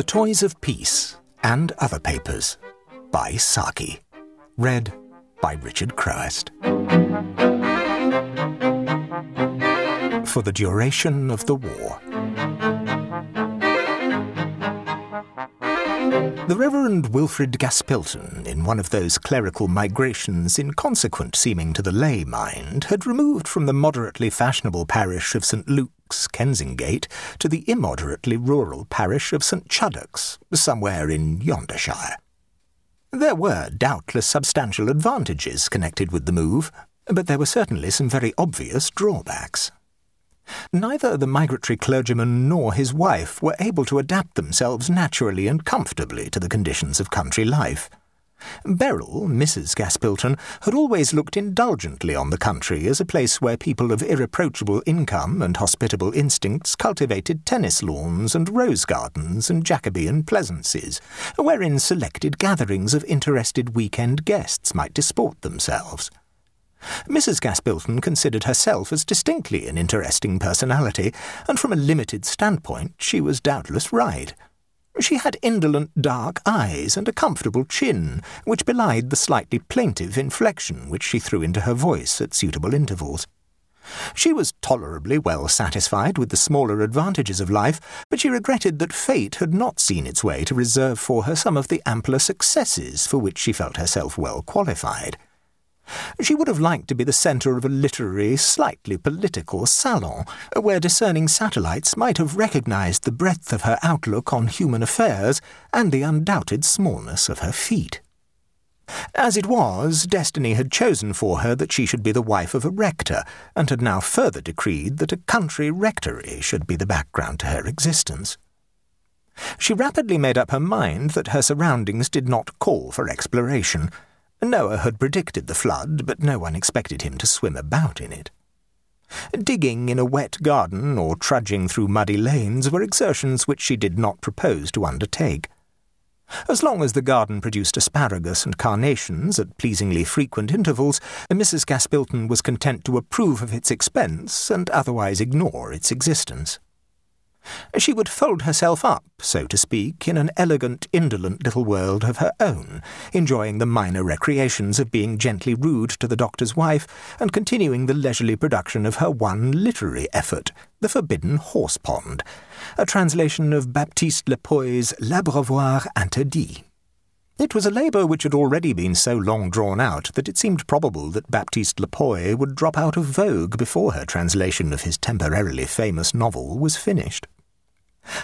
The Toys of Peace and Other Papers by Saki. Read by Richard Crowest. For the duration of the war. The Reverend Wilfrid Gaspilton, in one of those clerical migrations inconsequent seeming to the lay mind, had removed from the moderately fashionable parish of St. Kensingate, to the immoderately rural parish of St. Chuddock's, somewhere in Yondershire. There were doubtless substantial advantages connected with the move, but there were certainly some very obvious drawbacks. Neither the migratory clergyman nor his wife were able to adapt themselves naturally and comfortably to the conditions of country life. Beryl, Mrs. Gaspilton, had always looked indulgently on the country as a place where people of irreproachable income and hospitable instincts cultivated tennis lawns and rose gardens and Jacobean pleasaunces, wherein selected gatherings of interested weekend guests might disport themselves. Mrs. Gaspilton considered herself as distinctly an interesting personality, and from a limited standpoint she was doubtless right. She had indolent dark eyes and a comfortable chin, which belied the slightly plaintive inflection which she threw into her voice at suitable intervals. She was tolerably well satisfied with the smaller advantages of life, but she regretted that fate had not seen its way to reserve for her some of the ampler successes for which she felt herself well qualified. She would have liked to be the centre of a literary, slightly political salon, where discerning satellites might have recognised the breadth of her outlook on human affairs and the undoubted smallness of her feet. As it was, destiny had chosen for her that she should be the wife of a rector, and had now further decreed that a country rectory should be the background to her existence. She rapidly made up her mind that her surroundings did not call for exploration, Noah had predicted the flood, but no one expected him to swim about in it. Digging in a wet garden or trudging through muddy lanes were exertions which she did not propose to undertake. As long as the garden produced asparagus and carnations at pleasingly frequent intervals, Mrs. Gaspilton was content to approve of its expense and otherwise ignore its existence. She would fold herself up, so to speak, in an elegant, indolent little world of her own, enjoying the minor recreations of being gently rude to the doctor's wife and continuing the leisurely production of her one literary effort, The Forbidden Horse Pond, a translation of Baptiste Lepoy's L'Abreuvoir Interdit. It was a labour which had already been so long drawn out that it seemed probable that Baptiste Lepoy would drop out of vogue before her translation of his temporarily famous novel was finished.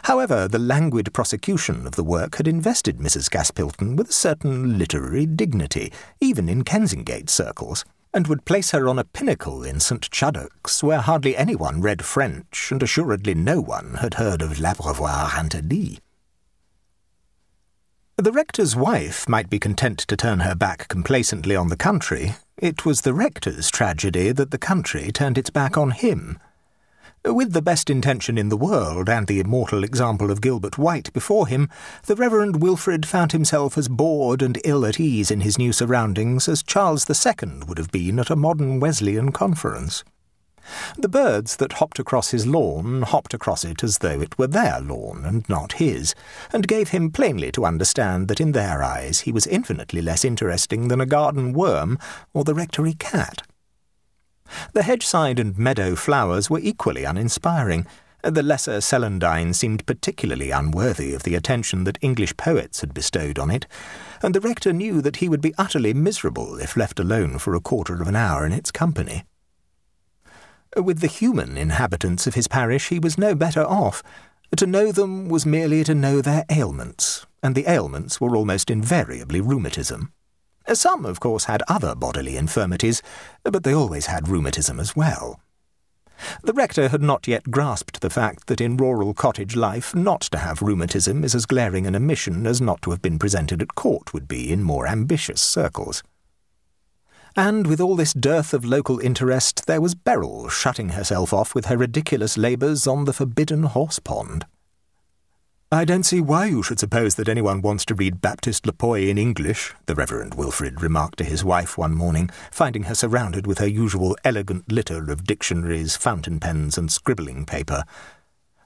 However, the languid prosecution of the work had invested Mrs. Gaspilton with a certain literary dignity, even in Kensingate circles, and would place her on a pinnacle in St. Chuddock's, where hardly anyone read French, and assuredly no one had heard of L'Abreuvoir Interdit. The rector's wife might be content to turn her back complacently on the country. It was the rector's tragedy that the country turned its back on him. With the best intention in the world and the immortal example of Gilbert White before him, the Reverend Wilfrid found himself as bored and ill at ease in his new surroundings as Charles II would have been at a modern Wesleyan conference. The birds that hopped across his lawn hopped across it as though it were their lawn and not his, and gave him plainly to understand that in their eyes he was infinitely less interesting than a garden worm or the rectory cat. The hedgeside and meadow flowers were equally uninspiring. The lesser celandine seemed particularly unworthy of the attention that English poets had bestowed on it, and the rector knew that he would be utterly miserable if left alone for a quarter of an hour in its company. With the human inhabitants of his parish he was no better off. To know them was merely to know their ailments, and the ailments were almost invariably rheumatism. Some, of course, had other bodily infirmities, but they always had rheumatism as well. The rector had not yet grasped the fact that in rural cottage life not to have rheumatism is as glaring an omission as not to have been presented at court would be in more ambitious circles. And with all this dearth of local interest, there was Beryl shutting herself off with her ridiculous labours on the forbidden horse pond. I don't see why you should suppose that anyone wants to read Baptiste Lepoy in English, the Reverend Wilfrid remarked to his wife one morning, finding her surrounded with her usual elegant litter of dictionaries, fountain pens, and scribbling paper.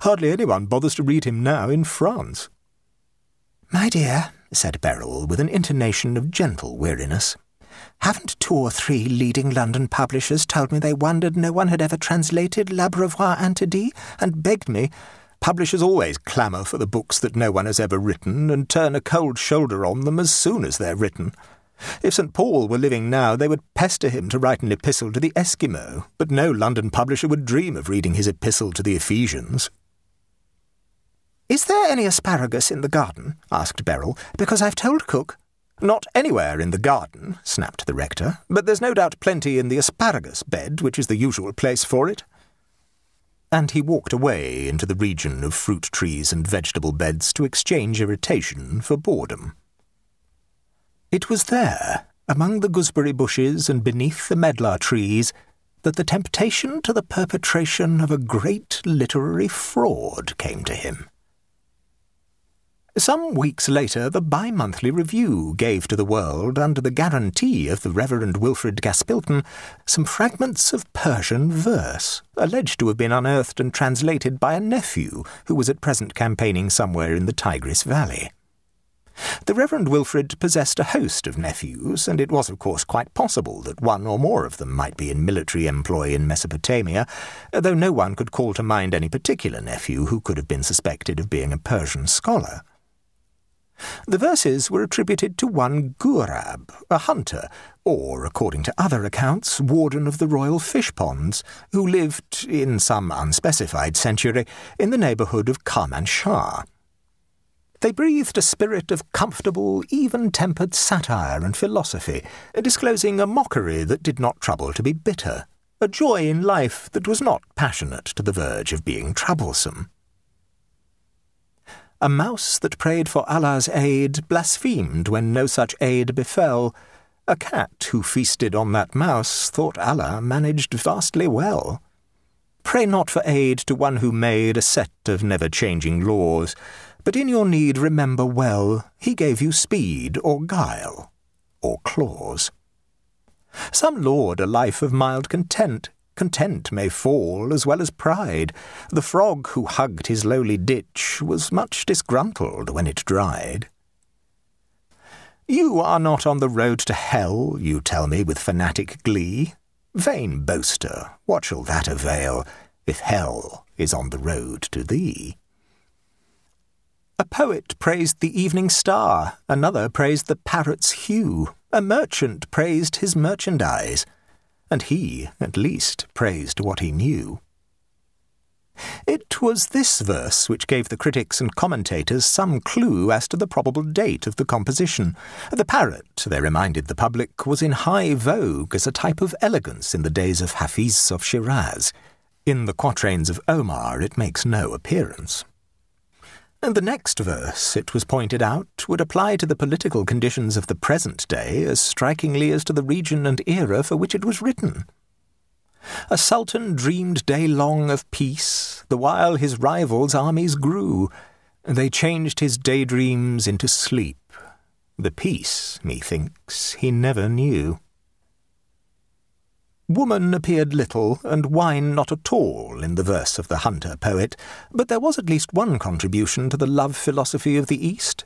Hardly anyone bothers to read him now in France. My dear, said Beryl with an intonation of gentle weariness, haven't two or three leading London publishers told me they wondered no one had ever translated L'Abreuvoir Interdit, and begged me? Publishers always clamour for the books that no one has ever written, and turn a cold shoulder on them as soon as they're written. If St. Paul were living now, they would pester him to write an epistle to the Eskimo, but no London publisher would dream of reading his epistle to the Ephesians. Is there any asparagus in the garden? asked Beryl, because I've told cook. Not anywhere in the garden, snapped the rector, but there's no doubt plenty in the asparagus bed, which is the usual place for it. And he walked away into the region of fruit trees and vegetable beds to exchange irritation for boredom. It was there, among the gooseberry bushes and beneath the medlar trees, that the temptation to the perpetration of a great literary fraud came to him. Some weeks later, the bi monthly review gave to the world, under the guarantee of the Reverend Wilfrid Gaspilton, some fragments of Persian verse, alleged to have been unearthed and translated by a nephew who was at present campaigning somewhere in the Tigris Valley. The Reverend Wilfrid possessed a host of nephews, and it was, of course, quite possible that one or more of them might be in military employ in Mesopotamia, though no one could call to mind any particular nephew who could have been suspected of being a Persian scholar. The verses were attributed to one Ghurab, a hunter, or, according to other accounts, warden of the royal fish ponds, who lived, in some unspecified century, in the neighbourhood of Kermanshah. They breathed a spirit of comfortable, even tempered satire and philosophy, disclosing a mockery that did not trouble to be bitter, a joy in life that was not passionate to the verge of being troublesome. A mouse that prayed for Allah's aid blasphemed when no such aid befell. A cat who feasted on that mouse thought Allah managed vastly well. Pray not for aid to one who made a set of never changing laws, but in your need remember well he gave you speed or guile or claws. Some laud a life of mild content, Content may fall as well as pride. The frog who hugged his lowly ditch was much disgruntled when it dried. You are not on the road to hell, you tell me with fanatic glee. Vain boaster, what shall that avail, if hell is on the road to thee? A poet praised the evening star, another praised the parrot's hue, a merchant praised his merchandise and he, at least, praised what he knew. It was this verse which gave the critics and commentators some clue as to the probable date of the composition. The parrot, they reminded the public, was in high vogue as a type of elegance in the days of Hafiz of Shiraz. In the quatrains of Omar it makes no appearance. And the next verse, it was pointed out, would apply to the political conditions of the present day as strikingly as to the region and era for which it was written. A sultan dreamed day long of peace, the while his rivals' armies grew. They changed his daydreams into sleep. The peace, methinks, he never knew. Woman appeared little, and wine not at all, in the verse of the hunter poet, but there was at least one contribution to the love philosophy of the East.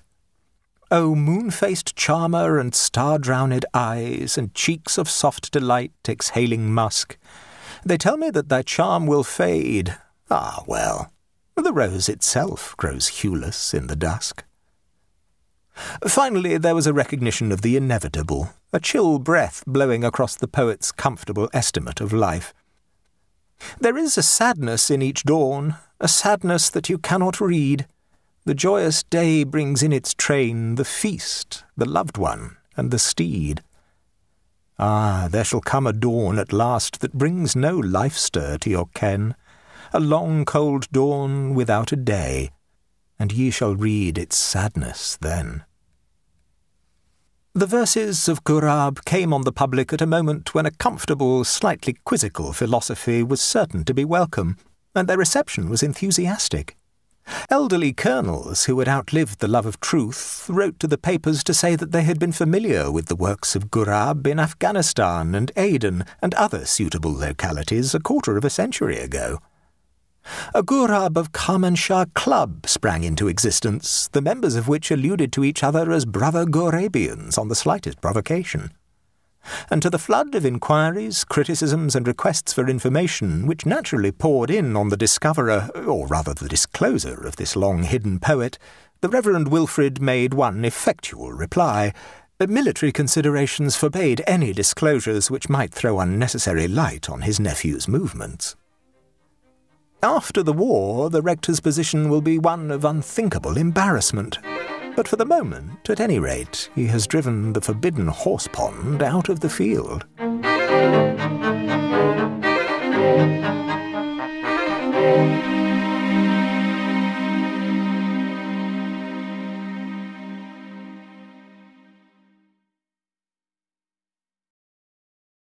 O moon-faced charmer and star-drowned eyes, and cheeks of soft delight exhaling musk, they tell me that thy charm will fade. Ah, well, the rose itself grows hueless in the dusk. Finally, there was a recognition of the inevitable, a chill breath blowing across the poet's comfortable estimate of life. There is a sadness in each dawn, a sadness that you cannot read. The joyous day brings in its train the feast, the loved one, and the steed. Ah, there shall come a dawn at last that brings no life stir to your ken, a long cold dawn without a day, and ye shall read its sadness then. The verses of Ghurab came on the public at a moment when a comfortable, slightly quizzical philosophy was certain to be welcome, and their reception was enthusiastic. Elderly colonels who had outlived the love of truth wrote to the papers to say that they had been familiar with the works of Ghurab in Afghanistan and Aden and other suitable localities a quarter of a century ago. A Ghurab of Kermanshah Club sprang into existence, the members of which alluded to each other as brother Ghurabians on the slightest provocation. And to the flood of inquiries, criticisms, and requests for information which naturally poured in on the discoverer, or rather the discloser, of this long hidden poet, the Reverend Wilfrid made one effectual reply. Military considerations forbade any disclosures which might throw unnecessary light on his nephew's movements. After the war, the rector's position will be one of unthinkable embarrassment. But for the moment, at any rate, he has driven the forbidden horse pond out of the field.